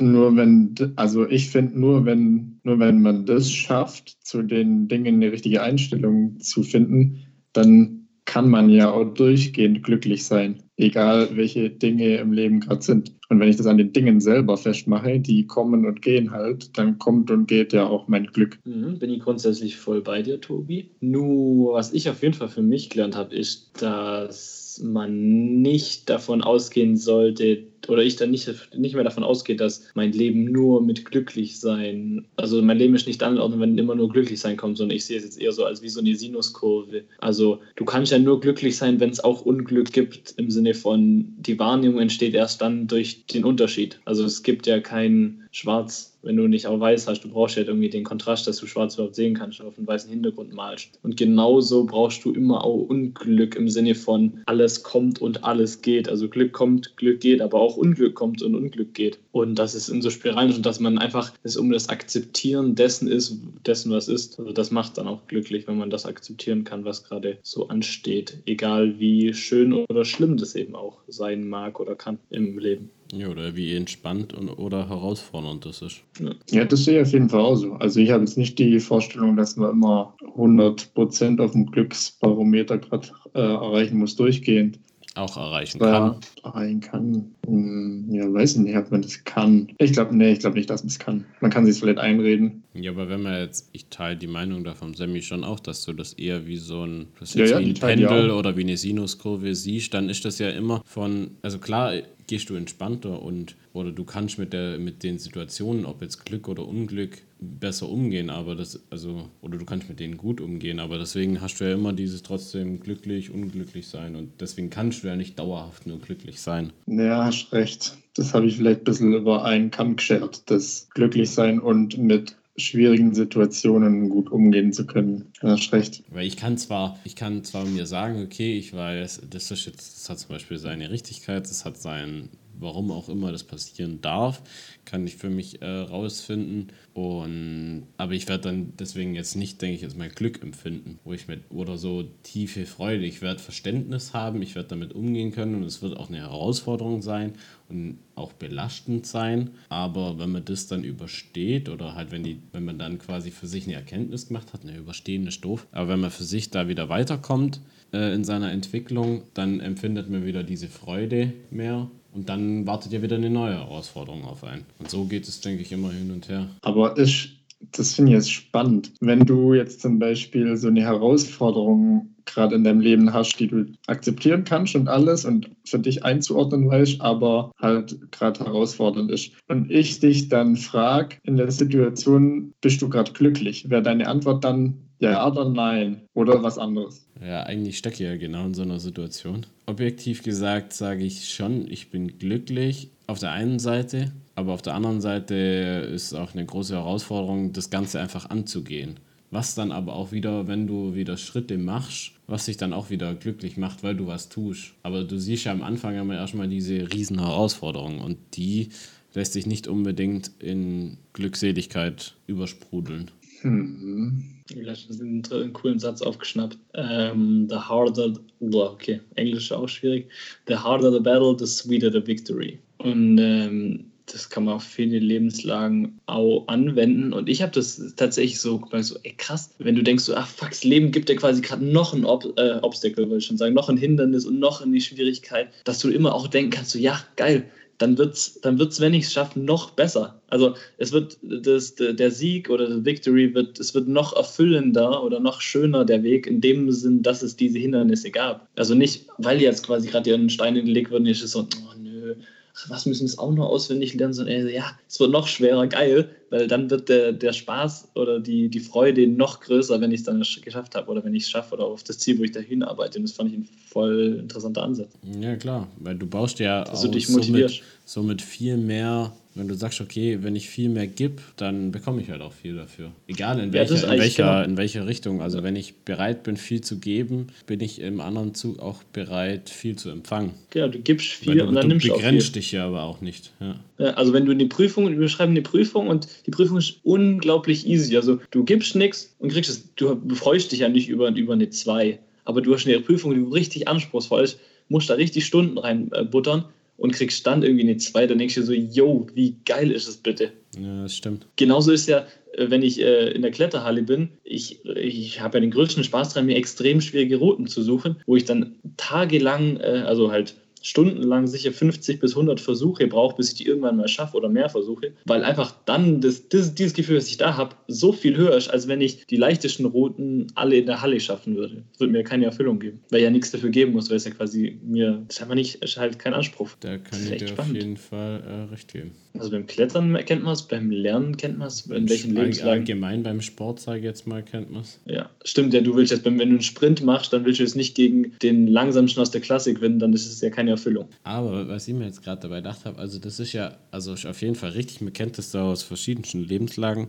nur wenn, also ich finde nur, wenn, nur wenn man das schafft, zu den Dingen eine richtige Einstellung zu finden, dann kann man ja auch durchgehend glücklich sein, egal welche Dinge im Leben gerade sind. Und wenn ich das an den Dingen selber festmache, die kommen und gehen halt, dann kommt und geht ja auch mein Glück. Mhm, bin ich grundsätzlich voll bei dir, Tobi. Nur, was ich auf jeden Fall für mich gelernt habe, ist, dass man nicht davon ausgehen sollte, oder ich dann nicht, nicht mehr davon ausgehe, dass mein Leben nur mit glücklich sein, also mein Leben ist nicht anordnen, wenn immer nur glücklich sein kommt, sondern ich sehe es jetzt eher so als wie so eine Sinuskurve. Also du kannst ja nur glücklich sein, wenn es auch Unglück gibt, im Sinne von, die Wahrnehmung entsteht erst dann durch den Unterschied. Also es gibt ja kein Schwarz wenn du nicht auch weiß hast, du brauchst ja halt irgendwie den Kontrast, dass du schwarz überhaupt sehen kannst, auf einem weißen Hintergrund malst. Und genauso brauchst du immer auch Unglück im Sinne von alles kommt und alles geht. Also Glück kommt, Glück geht, aber auch Unglück kommt und Unglück geht. Und das ist in so Spiralen und dass man einfach es um das Akzeptieren dessen ist, dessen was ist. Also das macht dann auch glücklich, wenn man das akzeptieren kann, was gerade so ansteht. Egal wie schön oder schlimm das eben auch sein mag oder kann im Leben. Ja, oder wie entspannt und, oder herausfordernd das ist. Ja, das sehe ich auf jeden Fall auch so. Also ich habe jetzt nicht die Vorstellung, dass man immer 100% auf dem Glücksbarometer gerade äh, erreichen muss, durchgehend auch erreichen kann. erreichen kann. Hm, ja, weiß ich nicht, ob man das kann. Ich glaube, nee, ich glaube nicht, dass man es kann. Man kann sich vielleicht einreden. Ja, aber wenn man jetzt, ich teile die Meinung da von Sammy schon auch, dass du das eher wie so ein, das ja, ja, wie ein Pendel oder wie eine Sinuskurve siehst, dann ist das ja immer von, also klar, gehst du entspannter und oder du kannst mit der mit den Situationen, ob jetzt Glück oder Unglück, besser umgehen, aber das also oder du kannst mit denen gut umgehen, aber deswegen hast du ja immer dieses trotzdem glücklich, unglücklich sein und deswegen kannst du ja nicht dauerhaft nur glücklich sein. Ja, hast recht. Das habe ich vielleicht ein bisschen über einen Kamm geschert, das glücklich sein und mit schwierigen Situationen gut umgehen zu können. Du hast recht. Weil ich kann zwar, ich kann zwar mir sagen, okay, ich weiß, das ist jetzt, das hat zum Beispiel seine Richtigkeit, das hat sein, warum auch immer das passieren darf, kann ich für mich äh, rausfinden. Und, aber ich werde dann deswegen jetzt nicht, denke ich, jetzt mein Glück empfinden, wo ich mit, oder so tiefe Freude. Ich werde Verständnis haben, ich werde damit umgehen können und es wird auch eine Herausforderung sein und auch belastend sein. Aber wenn man das dann übersteht oder halt, wenn, die, wenn man dann quasi für sich eine Erkenntnis gemacht hat, eine überstehende doof, aber wenn man für sich da wieder weiterkommt äh, in seiner Entwicklung, dann empfindet man wieder diese Freude mehr und dann wartet ja wieder eine neue Herausforderung auf einen. Und so geht es, denke ich, immer hin und her. Aber ist, das finde ich jetzt spannend. Wenn du jetzt zum Beispiel so eine Herausforderung gerade in deinem Leben hast, die du akzeptieren kannst und alles und für dich einzuordnen weißt, aber halt gerade herausfordernd ist. Und ich dich dann frage in der Situation, bist du gerade glücklich? Wäre deine Antwort dann ja oder nein oder was anderes? Ja, eigentlich stecke ich ja genau in so einer Situation. Objektiv gesagt sage ich schon, ich bin glücklich auf der einen Seite, aber auf der anderen Seite ist auch eine große Herausforderung, das Ganze einfach anzugehen. was dann aber auch wieder, wenn du wieder Schritte machst, was dich dann auch wieder glücklich macht, weil du was tust. Aber du siehst ja am Anfang immer erstmal diese riesen Herausforderungen und die lässt sich nicht unbedingt in Glückseligkeit übersprudeln. Hm. Ich einen, einen coolen Satz aufgeschnappt. Um, the harder, okay, Englisch auch schwierig. The harder the battle, the sweeter the victory. Und ähm, das kann man auf viele Lebenslagen auch anwenden. Und ich habe das tatsächlich so gemerkt, so, ey krass, wenn du denkst, so, ach fuck, das Leben gibt dir quasi gerade noch ein Ob äh, Obstacle, würde ich schon sagen, noch ein Hindernis und noch eine Schwierigkeit, dass du immer auch denken kannst, so, ja, geil, dann wird es, dann wird's, wenn ich es schaffe, noch besser. Also es wird das, der Sieg oder die Victory wird, es wird noch erfüllender oder noch schöner der Weg in dem Sinn, dass es diese Hindernisse gab. Also nicht, weil jetzt quasi gerade ihren Stein gelegt wird und ich so, oh nö, was müssen wir es auch noch auswendig lernen, sondern ey, ja, es wird noch schwerer, geil, weil dann wird der, der Spaß oder die, die Freude noch größer, wenn ich es dann geschafft habe oder wenn ich es schaffe oder auf das Ziel, wo ich dahin arbeite. Und das fand ich ein voll interessanter Ansatz. Ja, klar, weil du baust ja auch somit, somit viel mehr wenn du sagst, okay, wenn ich viel mehr gebe, dann bekomme ich halt auch viel dafür. Egal in, welcher, ja, in, welcher, genau. in welcher Richtung. Also wenn ich bereit bin, viel zu geben, bin ich im anderen Zug auch bereit, viel zu empfangen. Genau, du gibst viel du, und dann du nimmst du auch viel. Du begrenzt dich ja aber auch nicht. Ja. Ja, also wenn du eine Prüfung, wir schreiben eine Prüfung und die Prüfung ist unglaublich easy. Also du gibst nichts und kriegst es. Du freust dich ja nicht über, über eine 2. Aber du hast eine Prüfung, die richtig anspruchsvoll ist, musst da richtig Stunden reinbuttern. Und kriegst dann irgendwie eine 2, dann denkst du dir so, yo, wie geil ist es bitte? Ja, das stimmt. Genauso ist ja, äh, wenn ich äh, in der Kletterhalle bin, ich, ich habe ja den größten Spaß daran, mir extrem schwierige Routen zu suchen, wo ich dann tagelang, äh, also halt stundenlang sicher 50 bis 100 Versuche brauche, bis ich die irgendwann mal schaffe oder mehr Versuche, weil einfach dann das, das, dieses Gefühl, das ich da habe, so viel höher ist, als wenn ich die leichtesten Routen alle in der Halle schaffen würde. Das würde mir keine Erfüllung geben, weil ich ja nichts dafür geben muss, weil es ja quasi mir, das ist einfach nicht, ist halt kein Anspruch. Da kann ich dir spannend. auf jeden Fall äh, recht geben. Also beim Klettern kennt man es, beim Lernen kennt man es, in welchen Lebenslagen. Allgemein beim Sport, sage ich jetzt mal, kennt man es. Ja, stimmt, ja, du willst jetzt, wenn du einen Sprint machst, dann willst du es nicht gegen den langsamsten aus der Klasse gewinnen, dann ist es ja keine Erfüllung. Aber was ich mir jetzt gerade dabei gedacht habe, also das ist ja, also ist auf jeden Fall richtig, man kennt das da aus verschiedenen Lebenslagen,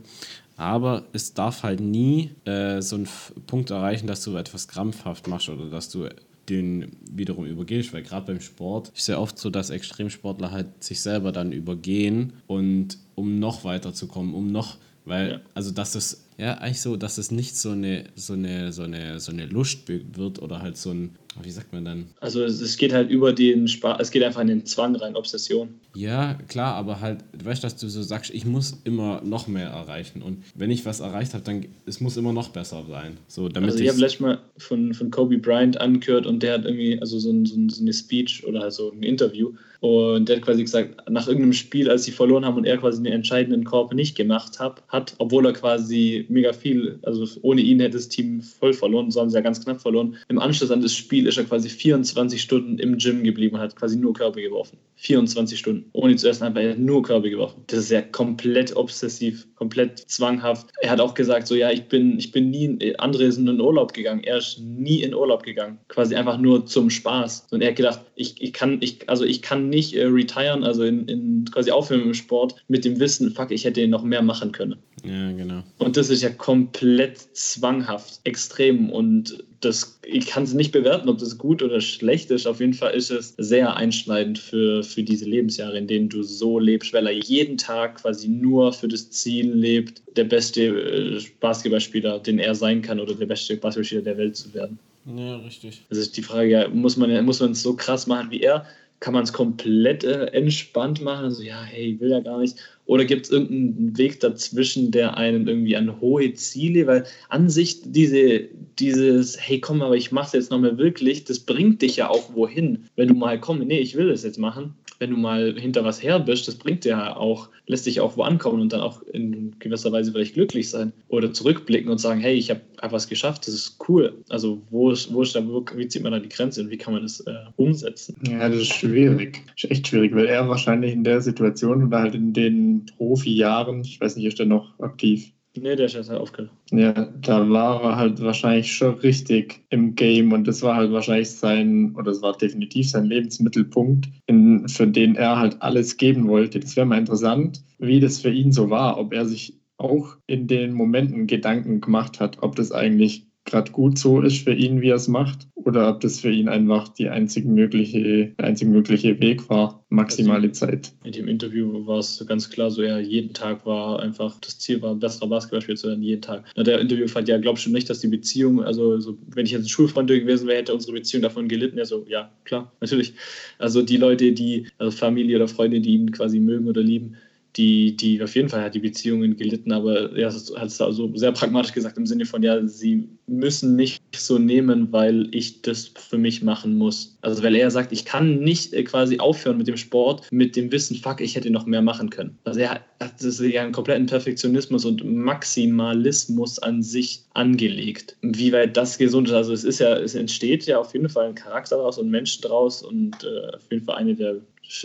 aber es darf halt nie äh, so einen Punkt erreichen, dass du etwas krampfhaft machst oder dass du den wiederum übergehst, weil gerade beim Sport ist ja oft so, dass Extremsportler halt sich selber dann übergehen und um noch weiterzukommen, um noch, weil, ja. also dass das, ja, eigentlich so, dass es nicht so eine, so eine, so eine, so eine Lust wird oder halt so ein, wie sagt man dann? Also es, geht halt über den Spaß, es geht einfach in den Zwang rein, Obsession. Ja, klar, aber halt, du weißt, dass du so sagst, ich muss immer noch mehr erreichen. Und wenn ich was erreicht habe, dann es muss immer noch besser sein. So, damit also ich habe letztes Mal von, von Kobe Bryant angehört und der hat irgendwie, also so, ein, so, eine Speech oder halt so ein Interview und der hat quasi gesagt, nach irgendeinem Spiel, als sie verloren haben und er quasi den entscheidenden Korb nicht gemacht hat, hat, obwohl er quasi mega viel, also ohne ihn hätte das Team voll verloren, so haben sie ja ganz knapp verloren. Im Anschluss an das Spiel ist er quasi 24 Stunden im Gym geblieben und hat quasi nur Körbe geworfen. 24 Stunden, ohne zu essen, einfach nur Körbe geworfen. Das ist ja komplett obsessiv, komplett zwanghaft. Er hat auch gesagt, so ja, ich bin, ich bin nie, andere sind in Urlaub gegangen. Er ist nie in Urlaub gegangen, quasi einfach nur zum Spaß. Und er hat gedacht, ich, ich kann, ich, also ich kann nicht äh, retiren, also in, in quasi aufhören im Sport, mit dem Wissen, fuck, ich hätte noch mehr machen können. Ja, genau. Und das ist ja komplett zwanghaft, extrem. Und das, ich kann es nicht bewerten, ob das gut oder schlecht ist. Auf jeden Fall ist es sehr einschneidend für, für diese Lebensjahre, in denen du so lebst, weil er jeden Tag quasi nur für das Ziel lebt, der beste äh, Basketballspieler, den er sein kann, oder der beste Basketballspieler der Welt zu werden. Ja, richtig. Das ist die Frage, ja, muss man muss man es so krass machen wie er? Kann man es komplett äh, entspannt machen? Also, ja, hey, will ja gar nicht. Oder gibt es irgendeinen Weg dazwischen, der einen irgendwie an hohe Ziele, weil an sich diese, dieses, hey komm, aber ich mach's jetzt nochmal wirklich, das bringt dich ja auch wohin. Wenn du mal, komm, nee, ich will das jetzt machen, wenn du mal hinter was her bist, das bringt dir ja auch, lässt dich auch wo ankommen und dann auch in gewisser Weise vielleicht glücklich sein. Oder zurückblicken und sagen, hey, ich habe etwas geschafft, das ist cool. Also wo ist, wo ist da, wie zieht man da die Grenze und wie kann man das äh, umsetzen? Ja, das ist schwierig. Ist echt schwierig, weil er wahrscheinlich in der Situation oder halt in den Profi-Jahren, ich weiß nicht, ist er noch aktiv? Nee, der ist jetzt halt aufgehört. Ja, da war er halt wahrscheinlich schon richtig im Game und das war halt wahrscheinlich sein, oder es war definitiv sein Lebensmittelpunkt, in, für den er halt alles geben wollte. Das wäre mal interessant, wie das für ihn so war, ob er sich auch in den Momenten Gedanken gemacht hat, ob das eigentlich gerade gut so ist für ihn, wie er es macht, oder ob das für ihn einfach die einzig mögliche, der einzig mögliche Weg war, maximale also, Zeit. In dem Interview war es ganz klar so, ja, jeden Tag war einfach, das Ziel war, ein besserer Basketballspieler zu werden, jeden Tag. Na, der Interview fand ja, glaubst du nicht, dass die Beziehung, also so, wenn ich jetzt ein Schulfreund gewesen wäre, hätte unsere Beziehung davon gelitten. Ja, so, ja, klar, natürlich. Also die Leute, die, also Familie oder Freunde, die ihn quasi mögen oder lieben, die, die auf jeden Fall hat die Beziehungen gelitten, aber er hat es also sehr pragmatisch gesagt im Sinne von, ja, sie müssen mich so nehmen, weil ich das für mich machen muss. Also weil er sagt, ich kann nicht äh, quasi aufhören mit dem Sport, mit dem Wissen, fuck, ich hätte noch mehr machen können. Also er hat das ja einen kompletten Perfektionismus und Maximalismus an sich angelegt. Wie weit das gesund ist, also es ist ja, es entsteht ja auf jeden Fall ein Charakter daraus und Mensch daraus und äh, auf jeden Fall eine der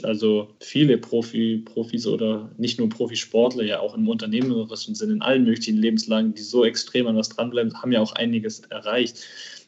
also viele Profi, Profis oder nicht nur Profisportler, ja auch im unternehmerischen Sinn, in allen möglichen Lebenslagen, die so extrem an was dranbleiben, haben ja auch einiges erreicht.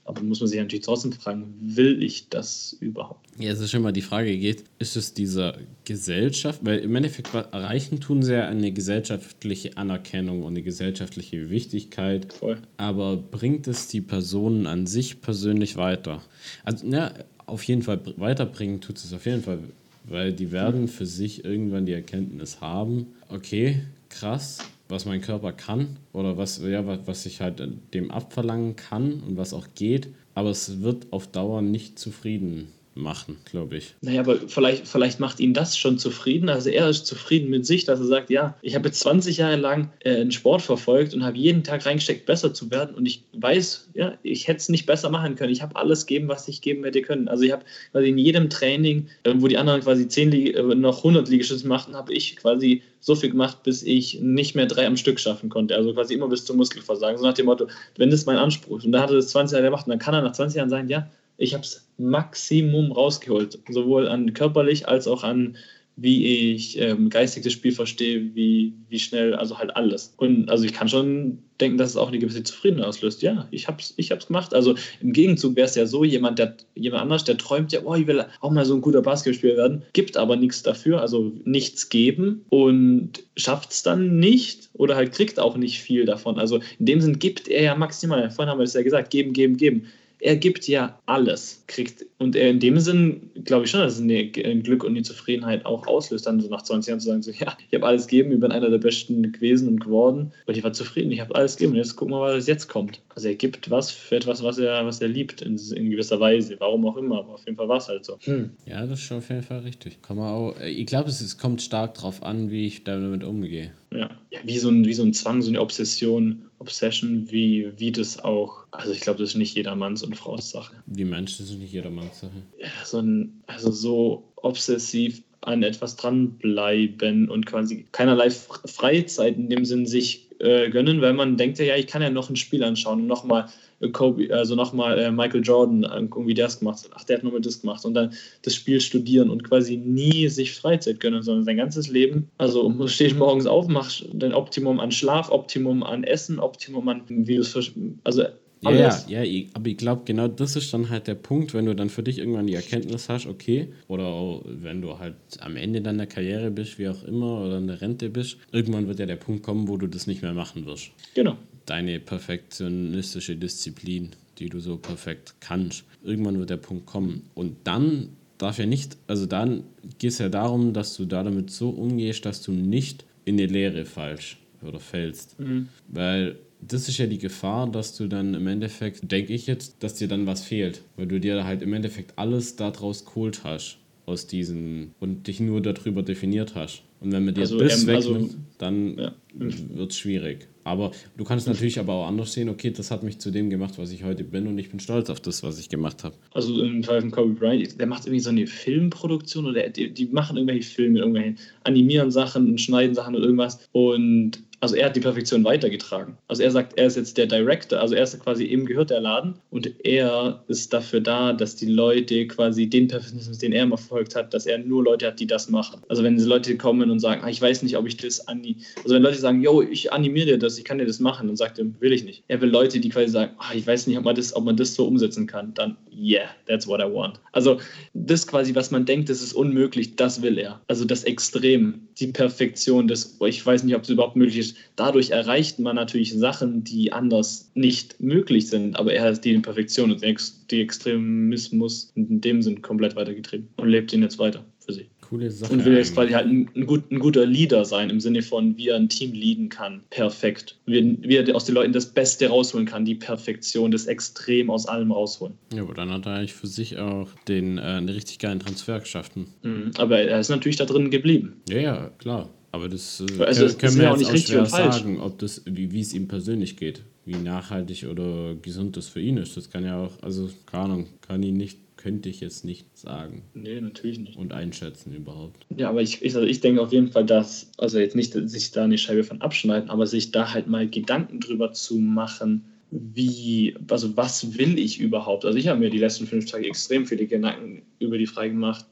Aber muss man sich natürlich trotzdem fragen, will ich das überhaupt? Ja, es ist schon mal die Frage geht, ist es dieser Gesellschaft, weil im Endeffekt erreichen tun sie ja eine gesellschaftliche Anerkennung und eine gesellschaftliche Wichtigkeit. Voll. Aber bringt es die Personen an sich persönlich weiter? Also, ja, auf jeden Fall weiterbringen tut es auf jeden Fall weil die werden für sich irgendwann die Erkenntnis haben, okay, krass, was mein Körper kann oder was, ja, was ich halt dem abverlangen kann und was auch geht, aber es wird auf Dauer nicht zufrieden machen, glaube ich. Naja, aber vielleicht, vielleicht macht ihn das schon zufrieden. Also er ist zufrieden mit sich, dass er sagt, ja, ich habe jetzt 20 Jahre lang äh, einen Sport verfolgt und habe jeden Tag reingesteckt, besser zu werden. Und ich weiß, ja, ich hätte es nicht besser machen können. Ich habe alles gegeben, was ich geben hätte können. Also ich habe quasi in jedem Training, äh, wo die anderen quasi 10 Lieg äh, noch 100 Liegestütze machten, habe ich quasi so viel gemacht, bis ich nicht mehr drei am Stück schaffen konnte. Also quasi immer bis zum Muskelversagen. So nach dem Motto, wenn das mein Anspruch ist. Und da hat er das 20 Jahre gemacht und dann kann er nach 20 Jahren sagen, ja, ich habe es Maximum rausgeholt, sowohl an körperlich als auch an wie ich ähm, geistig das Spiel verstehe, wie, wie schnell, also halt alles. Und also ich kann schon denken, dass es auch eine gewisse Zufriedenheit auslöst. Ja, ich hab's, ich hab's gemacht. Also im Gegenzug wäre es ja so, jemand, der jemand anders, der träumt ja, oh, ich will auch mal so ein guter Basketballspieler werden, gibt aber nichts dafür, also nichts geben und schafft es dann nicht oder halt kriegt auch nicht viel davon. Also in dem Sinn gibt er ja maximal. Vorhin haben wir das ja gesagt, geben, geben, geben er gibt ja alles, kriegt und er in dem Sinn glaube ich schon, dass es ein Glück und die Zufriedenheit auch auslöst, dann so nach 20 Jahren zu sagen, so ja, ich habe alles gegeben, ich bin einer der Besten gewesen und geworden, weil ich war zufrieden, ich habe alles gegeben und jetzt gucken wir mal, was jetzt kommt. Also er gibt was für etwas, was er, was er liebt in, in gewisser Weise, warum auch immer, aber auf jeden Fall war es halt so. Hm. Ja, das ist schon auf jeden Fall richtig. Kann man auch, ich glaube, es, es kommt stark darauf an, wie ich damit umgehe. Ja, ja wie, so ein, wie so ein Zwang, so eine Obsession, Obsession, wie, wie das auch, also ich glaube, das ist nicht jedermanns und Frau's Sache. Wie Mensch, das ist nicht jedermanns Sache. Ja, so ein, also so obsessiv an etwas dranbleiben und quasi keinerlei Freizeit in dem Sinn sich äh, gönnen, weil man denkt ja, ich kann ja noch ein Spiel anschauen und nochmal Kobe, also nochmal äh, Michael Jordan angucken, wie der es gemacht hat. Ach, der hat nochmal das gemacht und dann das Spiel studieren und quasi nie sich Freizeit gönnen, sondern sein ganzes Leben. Also stehst morgens auf, machst dein Optimum an Schlaf, Optimum an Essen, Optimum an, wie du es also ja, ja, ja, ich, aber ich glaube, genau das ist dann halt der Punkt, wenn du dann für dich irgendwann die Erkenntnis hast, okay, oder auch, wenn du halt am Ende deiner Karriere bist, wie auch immer, oder in der Rente bist, irgendwann wird ja der Punkt kommen, wo du das nicht mehr machen wirst. Genau deine perfektionistische Disziplin, die du so perfekt kannst. Irgendwann wird der Punkt kommen. Und dann darf ja nicht, also dann geht es ja darum, dass du da damit so umgehst, dass du nicht in die Lehre falsch oder fällst. Mhm. Weil das ist ja die Gefahr, dass du dann im Endeffekt, denke ich jetzt, dass dir dann was fehlt. Weil du dir halt im Endeffekt alles daraus geholt hast aus diesen und dich nur darüber definiert hast. Und wenn man dir also, das ähm, wegnimmt, also, dann ja. wird es schwierig. Aber du kannst natürlich aber auch anders sehen, okay, das hat mich zu dem gemacht, was ich heute bin und ich bin stolz auf das, was ich gemacht habe. Also im Fall von Kobe Bryant, der macht irgendwie so eine Filmproduktion oder die, die machen irgendwelche Filme, irgendwelche animieren Sachen und schneiden Sachen oder irgendwas und also er hat die Perfektion weitergetragen. Also er sagt, er ist jetzt der Director, also er ist quasi, ihm gehört der Laden und er ist dafür da, dass die Leute quasi den Perfektionismus, den er immer verfolgt hat, dass er nur Leute hat, die das machen. Also wenn Leute kommen und sagen, ah, ich weiß nicht, ob ich das animiere, also wenn Leute sagen, yo, ich animiere dir das, ich kann dir das machen, dann sagt er, will ich nicht. Er will Leute, die quasi sagen, ah, ich weiß nicht, ob man, das, ob man das so umsetzen kann, dann yeah, that's what I want. Also das quasi, was man denkt, das ist unmöglich, das will er. Also das Extrem, die Perfektion, das, ich weiß nicht, ob es überhaupt möglich ist, praktisch, dadurch erreicht man natürlich Sachen, die anders nicht möglich sind, aber er hat die Perfektion und die Extremismus in dem Sinn komplett weitergetrieben und lebt ihn jetzt weiter für sich. Coole Sache. Und will jetzt quasi halt ein, ein, gut, ein, guter Leader sein, im Sinne von, wie er ein Team leaden kann. Perfekt. Wie, wie er aus den Leuten das Beste rausholen kann, die Perfektion, das Extrem aus allem rausholen. Ja, aber dann hat er eigentlich für sich auch den, äh, einen richtig geilen Transfer geschafft. Mhm. Aber er ist natürlich da drin geblieben. Ja, ja, klar. Aber das äh, also, können, können wir ja jetzt nicht auch richtig schwer falsch. sagen, ob das, wie, wie es ihm persönlich geht. Wie nachhaltig oder gesund das für ihn ist. Das kann ja auch, also keine Ahnung, kann ihn nicht könnte ich jetzt nicht sagen. Nee, natürlich nicht. Und einschätzen überhaupt. Ja, aber ich, ich, also ich denke auf jeden Fall, dass, also jetzt nicht sich da eine Scheibe von abschneiden, aber sich da halt mal Gedanken drüber zu machen, wie, also was will ich überhaupt? Also ich habe mir die letzten fünf Tage extrem viele Gedanken über die Frage gemacht,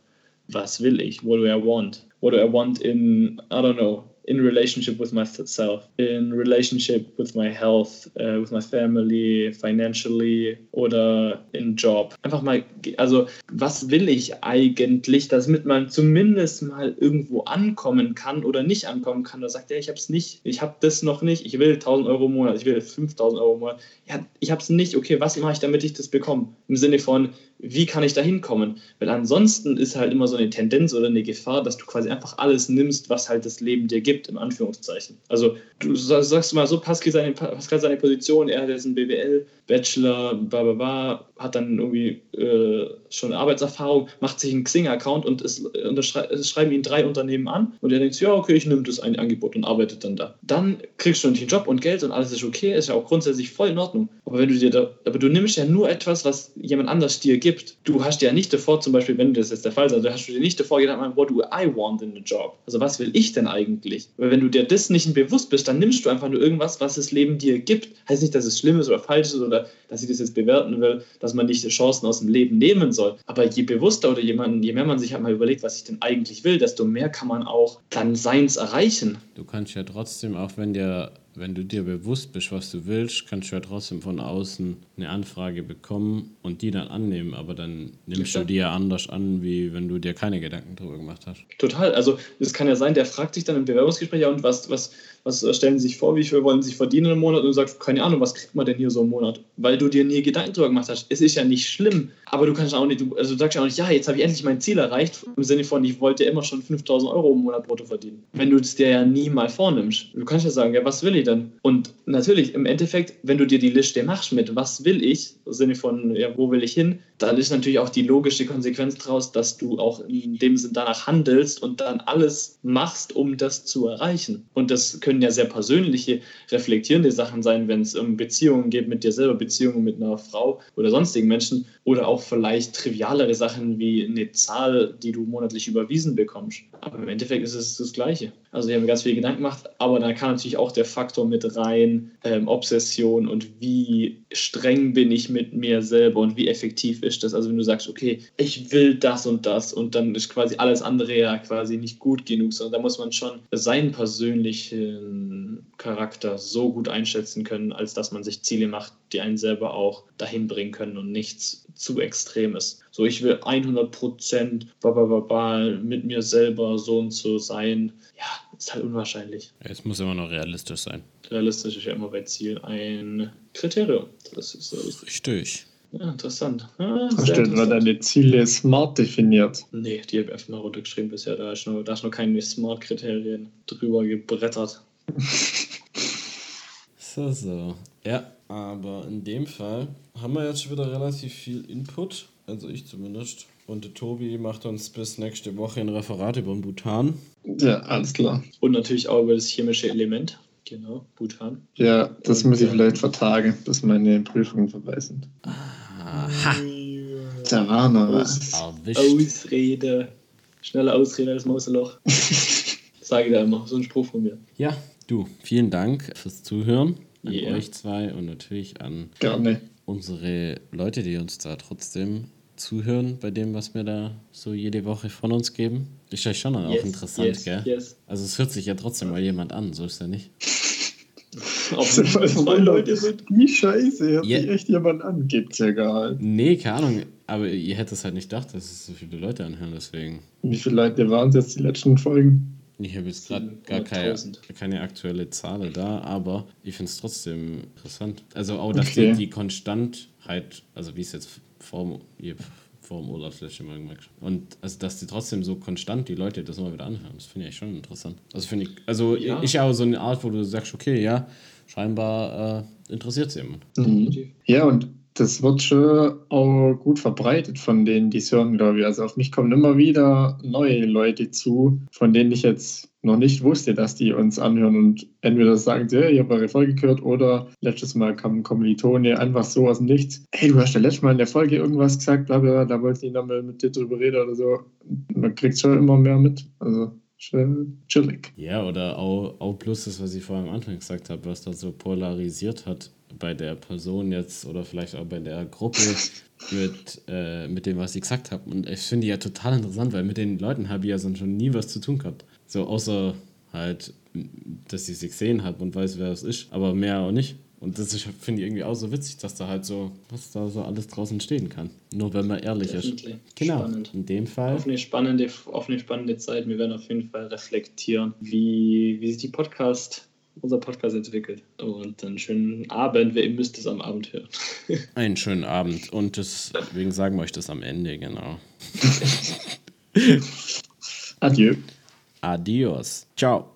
was will ich? What do I want? What do I want in, I don't know, in relationship with myself, in relationship with my health, uh, with my family, financially oder in Job. Einfach mal, also was will ich eigentlich, damit man zumindest mal irgendwo ankommen kann oder nicht ankommen kann. Da sagt er, ich habe es nicht, ich habe das noch nicht, ich will 1000 Euro im Monat, ich will 5000 Euro im Monat. Ja, ich habe es nicht, okay, was mache ich, damit ich das bekomme? Im Sinne von, wie kann ich da hinkommen? Weil ansonsten ist halt immer so eine Tendenz oder eine Gefahr, dass du quasi einfach alles nimmst, was halt das Leben dir gibt, im Anführungszeichen. Also du sagst mal so, Pascal seine, Pascal seine Position, er hat jetzt einen BWL, Bachelor, bla bla bla, hat dann irgendwie äh, schon Arbeitserfahrung, macht sich einen Xing-Account und es, es schreiben ihn drei Unternehmen an und er denkt, ja, okay, ich nehme das ein Angebot und arbeitet dann da. Dann kriegst du einen Job und Geld und alles ist okay, ist ja auch grundsätzlich voll in Ordnung. Aber wenn du dir da, aber du nimmst ja nur etwas, was jemand anders dir gibt. Du hast ja nicht davor, zum Beispiel, wenn das jetzt der Fall ist, also hast du dir nicht davor gedacht, what do I want in a job? Also was will ich denn eigentlich? Weil wenn du dir das nicht bewusst bist, dann nimmst du einfach nur irgendwas, was das Leben dir gibt. Heißt nicht, dass es schlimm ist oder falsch ist oder dass ich das jetzt bewerten will, dass man nicht Chancen aus dem Leben nehmen soll. Aber je bewusster oder jemand, je mehr man sich halt mal überlegt, was ich denn eigentlich will, desto mehr kann man auch dann Seins erreichen. Du kannst ja trotzdem, auch wenn dir wenn du dir bewusst bist, was du willst, kannst du ja trotzdem von außen eine Anfrage bekommen und die dann annehmen, aber dann nimmst ja. du die ja anders an, wie wenn du dir keine Gedanken darüber gemacht hast. Total, also es kann ja sein, der fragt sich dann im Bewerbungsgespräch, ja und was, was, was stellen Sie sich vor, wie viel wollen Sie verdienen im Monat und du sagst, keine Ahnung, was kriegt man denn hier so im Monat? Weil du dir nie Gedanken darüber gemacht hast. Es ist ja nicht schlimm, aber du kannst auch nicht, also du sagst ja auch nicht, ja, jetzt habe ich endlich mein Ziel erreicht, im Sinne von, ich wollte immer schon 5000 Euro im Monat brutto verdienen. Wenn du es dir ja nie mal vornimmst. Du kannst ja sagen, ja, was will ich denn? Und natürlich, im Endeffekt, wenn du dir die Liste machst mit, was will ich, im Sinne von, ja, wo will ich hin, dann ist natürlich auch die logische Konsequenz daraus, dass du auch in dem Sinn danach handelst und dann alles machst, um das zu erreichen. Und das können ja sehr persönliche, reflektierende Sachen sein, wenn es um Beziehungen geht mit dir selber, Beziehungen mit einer Frau oder sonstigen Menschen oder auch vielleicht trivialere Sachen wie eine Zahl, die du monatlich überwiesen bekommst. Aber im Endeffekt ist es das Gleiche. Also ich habe mir ganz viele Gedanken gemacht, aber da kann natürlich auch der Faktor mit rein, ähm, Obsession und wie streng bin ich mit mir selber und wie effektiv ist das. Also wenn du sagst, okay, ich will das und das und dann ist quasi alles andere ja quasi nicht gut genug, sondern da muss man schon seinen persönlichen Charakter so gut einschätzen können, als dass man sich Ziele macht, die einen selber auch dahin bringen können und nichts zu Extremes. So, ich will 100 Prozent mit mir selber so und so sein. Ja, ist halt unwahrscheinlich. Es muss immer noch realistisch sein. Realistisch ist ja immer bei Ziel ein Kriterium. Das ist so richtig. Ja, interessant. Ja, Hast du etwa deine Ziele smart definiert? Nee, die habe ich einfach mal runtergeschrieben bisher. Da ist noch, da ist noch keine Smart-Kriterien drüber gebrettert. so, so. Ja, aber in dem Fall haben wir jetzt schon wieder relativ viel Input. Also ich zumindest. Und der Tobi macht uns bis nächste Woche ein Referat über den Bhutan. Ja, alles klar. Und natürlich auch über das chemische Element. Genau, Bhutan. Ja, das Und, muss ich vielleicht vertagen, bis meine Prüfungen vorbei sind. Aha. Da war noch was. Ausrede. Schnelle Ausrede als Mauseloch. Sage ich da immer. So ein Spruch von mir. Ja, du, vielen Dank fürs Zuhören. An yeah. euch zwei und natürlich an Gerne. unsere Leute, die uns da trotzdem zuhören bei dem, was wir da so jede Woche von uns geben. Ist ja schon auch yes, interessant, yes, gell? Yes. Also es hört sich ja trotzdem mal jemand an, so ist ja nicht. Ob zwei Leute sind. Wie scheiße, hört yeah. sich echt jemand an, gibt's ja gar nicht. Nee, keine Ahnung, aber ihr hättet es halt nicht gedacht, dass es so viele Leute anhören, deswegen. Wie viele Leute waren es jetzt die letzten Folgen? Ich habe jetzt gerade gar keine, keine aktuelle Zahl da, aber ich finde es trotzdem interessant. Also auch, dass okay. die, die Konstantheit, also wie es jetzt vor, vor dem Urlaub vielleicht immer gemerkt Und also, dass die trotzdem so konstant die Leute das immer wieder anhören, das finde ich schon interessant. Also finde ich, also ja. ich auch so eine Art, wo du sagst, okay, ja, scheinbar äh, interessiert es jemand. Mhm. Ja, und das wird schon auch gut verbreitet von denen, die es hören, glaube ich. Also auf mich kommen immer wieder neue Leute zu, von denen ich jetzt noch nicht wusste, dass die uns anhören und entweder sagen sie, hey, ich habe eure Folge gehört oder letztes Mal kam ein Kommilitone einfach so aus dem Nichts. Hey, du hast ja letztes Mal in der Folge irgendwas gesagt, bla, bla, da wollte ich nochmal mit dir drüber reden oder so. Man kriegt schon immer mehr mit. Also chillig. Ja, oder auch, auch plus das, was ich vorhin am Anfang gesagt habe, was da so polarisiert hat bei der Person jetzt oder vielleicht auch bei der Gruppe mit, äh, mit dem, was ich gesagt habe. Und ich finde ja total interessant, weil mit den Leuten habe ich ja sonst schon nie was zu tun gehabt. So außer halt, dass ich sie gesehen habe und weiß, wer es ist, aber mehr auch nicht. Und das finde ich irgendwie auch so witzig, dass da halt so, was da so alles draußen stehen kann. Nur wenn man ehrlich Definitely. ist. Genau. Spannend. In dem Fall. Auf eine, spannende, auf eine spannende Zeit. Wir werden auf jeden Fall reflektieren, wie, wie sich die Podcast unser Podcast entwickelt. Und einen schönen Abend, wer müsst es am Abend hören. einen schönen Abend. Und deswegen sagen wir euch das am Ende, genau. Adieu. Adios. Ciao.